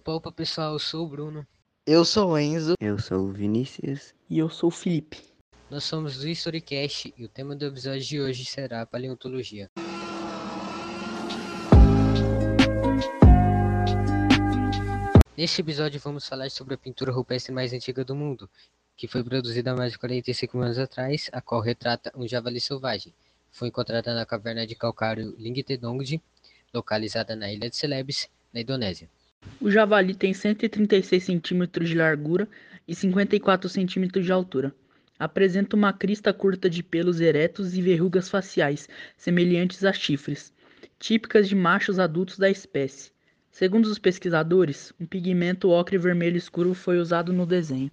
Opa, opa, pessoal, eu sou o Bruno. Eu sou o Enzo. Eu sou o Vinícius. E eu sou o Felipe. Nós somos do Historycast e o tema do episódio de hoje será paleontologia. Neste episódio vamos falar sobre a pintura rupestre mais antiga do mundo, que foi produzida há mais de 45 anos atrás, a qual retrata um javali selvagem. Foi encontrada na caverna de calcário Lingtedongji, localizada na ilha de Celebes, na Indonésia. O javali tem 136 centímetros de largura e 54 centímetros de altura. Apresenta uma crista curta de pelos eretos e verrugas faciais, semelhantes a chifres, típicas de machos adultos da espécie. Segundo os pesquisadores, um pigmento ocre vermelho escuro foi usado no desenho.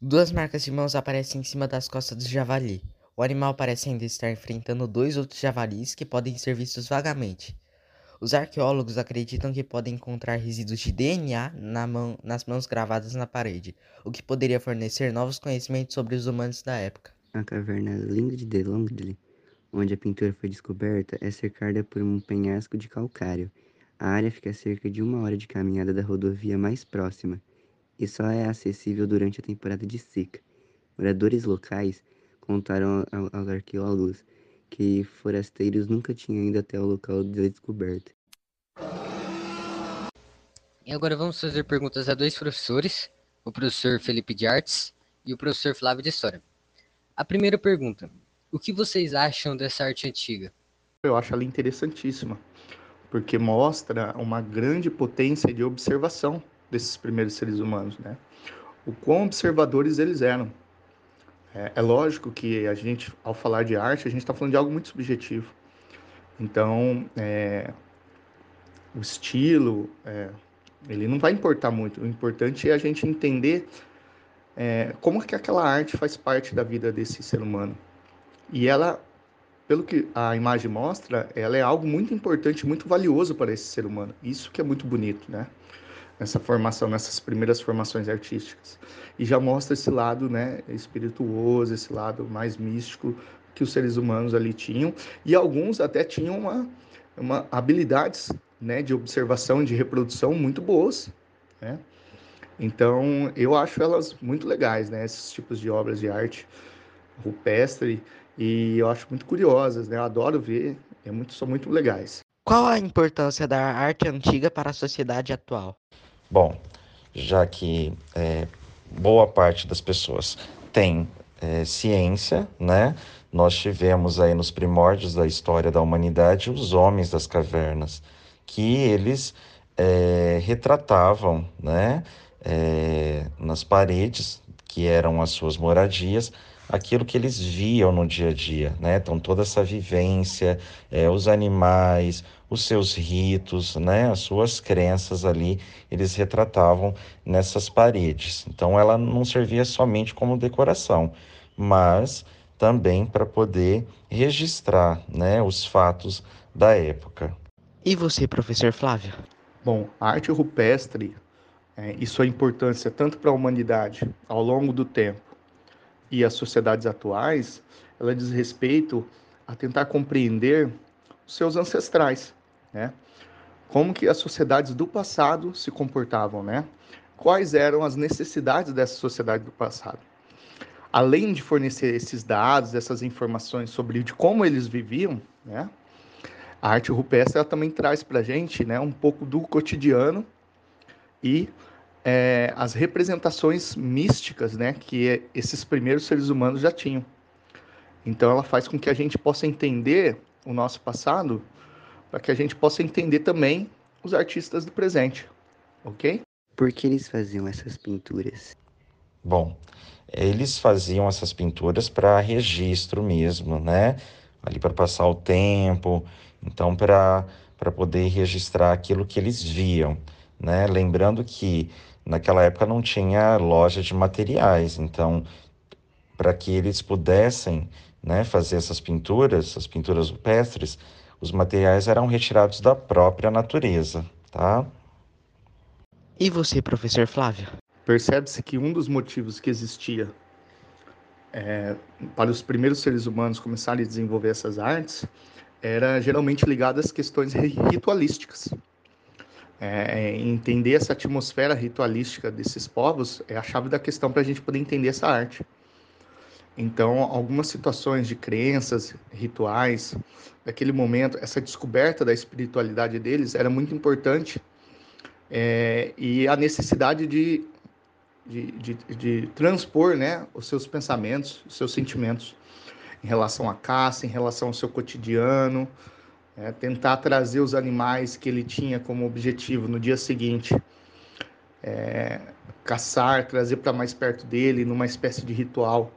Duas marcas de mãos aparecem em cima das costas do javali. O animal parece ainda estar enfrentando dois outros javalis que podem ser vistos vagamente. Os arqueólogos acreditam que podem encontrar resíduos de DNA na mão, nas mãos gravadas na parede, o que poderia fornecer novos conhecimentos sobre os humanos da época. A caverna Lingde de Longdle, onde a pintura foi descoberta, é cercada por um penhasco de calcário a área fica a cerca de uma hora de caminhada da rodovia mais próxima e só é acessível durante a temporada de seca. Moradores locais contaram aos arqueólogos que forasteiros nunca tinham ido até o local da descoberta. E agora vamos fazer perguntas a dois professores, o professor Felipe de Artes e o professor Flávio de História. A primeira pergunta: o que vocês acham dessa arte antiga? Eu acho ela interessantíssima porque mostra uma grande potência de observação desses primeiros seres humanos, né? O quão observadores eles eram. É, é lógico que a gente, ao falar de arte, a gente está falando de algo muito subjetivo. Então, é, o estilo, é, ele não vai importar muito. O importante é a gente entender é, como que aquela arte faz parte da vida desse ser humano. E ela pelo que a imagem mostra, ela é algo muito importante, muito valioso para esse ser humano. Isso que é muito bonito, né? Nessa formação, nessas primeiras formações artísticas. E já mostra esse lado, né, espirituoso, esse lado mais místico que os seres humanos ali tinham. E alguns até tinham uma, uma habilidades, né, de observação, de reprodução muito boas, né? Então, eu acho elas muito legais, né, esses tipos de obras de arte rupestre e eu acho muito curiosas, né? Eu adoro ver, é muito, são muito legais. Qual a importância da arte antiga para a sociedade atual? Bom, já que é, boa parte das pessoas tem é, ciência, né? Nós tivemos aí nos primórdios da história da humanidade os homens das cavernas, que eles é, retratavam, né? É, nas paredes, que eram as suas moradias, aquilo que eles viam no dia a dia, né? Então toda essa vivência, é, os animais, os seus ritos, né? As suas crenças ali, eles retratavam nessas paredes. Então ela não servia somente como decoração, mas também para poder registrar, né? Os fatos da época. E você, professor Flávio? Bom, a arte rupestre é, e sua importância tanto para a humanidade ao longo do tempo e as sociedades atuais, ela diz respeito a tentar compreender os seus ancestrais, né? Como que as sociedades do passado se comportavam, né? Quais eram as necessidades dessa sociedade do passado? Além de fornecer esses dados, essas informações sobre de como eles viviam, né? A arte rupestre ela também traz para a gente, né, um pouco do cotidiano e é, as representações místicas né, que esses primeiros seres humanos já tinham. Então, ela faz com que a gente possa entender o nosso passado, para que a gente possa entender também os artistas do presente, ok? Por que eles faziam essas pinturas? Bom, eles faziam essas pinturas para registro mesmo, né? Ali para passar o tempo, então para poder registrar aquilo que eles viam, né? Lembrando que naquela época não tinha loja de materiais, então para que eles pudessem né, fazer essas pinturas, as pinturas rupestres, os materiais eram retirados da própria natureza, tá? E você, professor Flávio? Percebe-se que um dos motivos que existia é, para os primeiros seres humanos começarem a desenvolver essas artes era geralmente ligado às questões ritualísticas. É, entender essa atmosfera ritualística desses povos é a chave da questão para a gente poder entender essa arte. Então, algumas situações de crenças, rituais, daquele momento, essa descoberta da espiritualidade deles era muito importante é, e a necessidade de, de, de, de, transpor né, os seus pensamentos, os seus sentimentos em relação à caça, em relação ao seu cotidiano, é, tentar trazer os animais que ele tinha como objetivo no dia seguinte, é, caçar, trazer para mais perto dele, numa espécie de ritual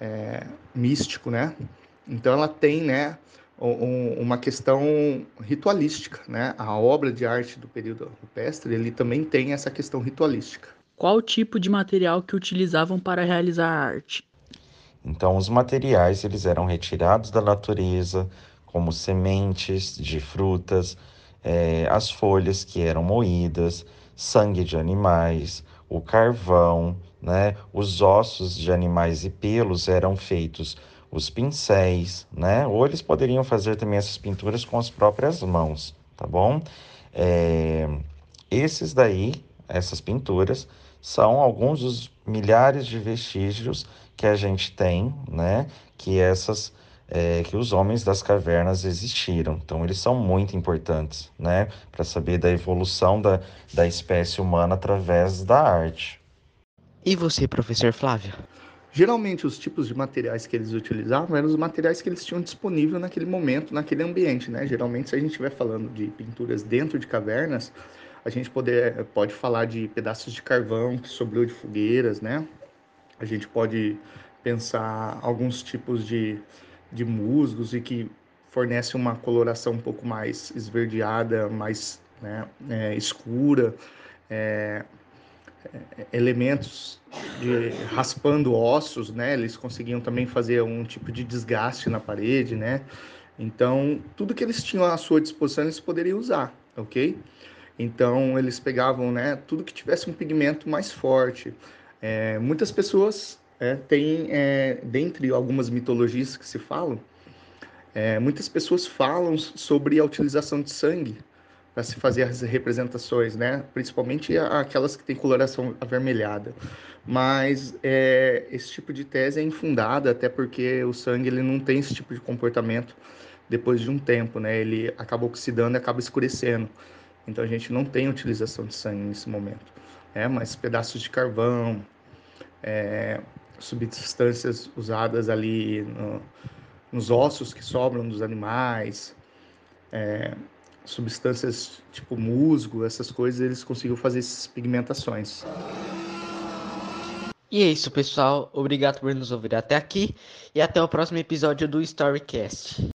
é, místico, né? Então ela tem, né, um, uma questão ritualística, né? A obra de arte do período rupestre, ele também tem essa questão ritualística. Qual tipo de material que utilizavam para realizar a arte? Então, os materiais eles eram retirados da natureza, como sementes de frutas, é, as folhas que eram moídas, sangue de animais, o carvão, né? Os ossos de animais e pelos eram feitos os pincéis, né? Ou eles poderiam fazer também essas pinturas com as próprias mãos, tá bom? É, esses daí, essas pinturas, são alguns dos milhares de vestígios que a gente tem, né? Que essas é, que os homens das cavernas existiram. Então, eles são muito importantes, né? Para saber da evolução da, da espécie humana através da arte. E você, professor Flávio? Geralmente, os tipos de materiais que eles utilizavam eram os materiais que eles tinham disponível naquele momento, naquele ambiente, né? Geralmente, se a gente estiver falando de pinturas dentro de cavernas, a gente poder, pode falar de pedaços de carvão que sobrou de fogueiras, né? A gente pode pensar alguns tipos de, de musgos e que fornece uma coloração um pouco mais esverdeada, mais né, é, escura. É, elementos de raspando ossos, né? Eles conseguiam também fazer um tipo de desgaste na parede, né? Então, tudo que eles tinham à sua disposição, eles poderiam usar, ok? Então, eles pegavam, né? Tudo que tivesse um pigmento mais forte. É, muitas pessoas é, têm, é, dentre algumas mitologias que se falam, é, muitas pessoas falam sobre a utilização de sangue para se fazer as representações, né? Principalmente aquelas que têm coloração avermelhada. Mas é, esse tipo de tese é infundada, até porque o sangue ele não tem esse tipo de comportamento depois de um tempo, né? Ele acaba oxidando e acaba escurecendo. Então a gente não tem utilização de sangue nesse momento, né? Mas pedaços de carvão, é, substâncias usadas ali no, nos ossos que sobram dos animais, é, substâncias tipo musgo, essas coisas, eles conseguiam fazer essas pigmentações. E é isso, pessoal. Obrigado por nos ouvir até aqui e até o próximo episódio do Storycast.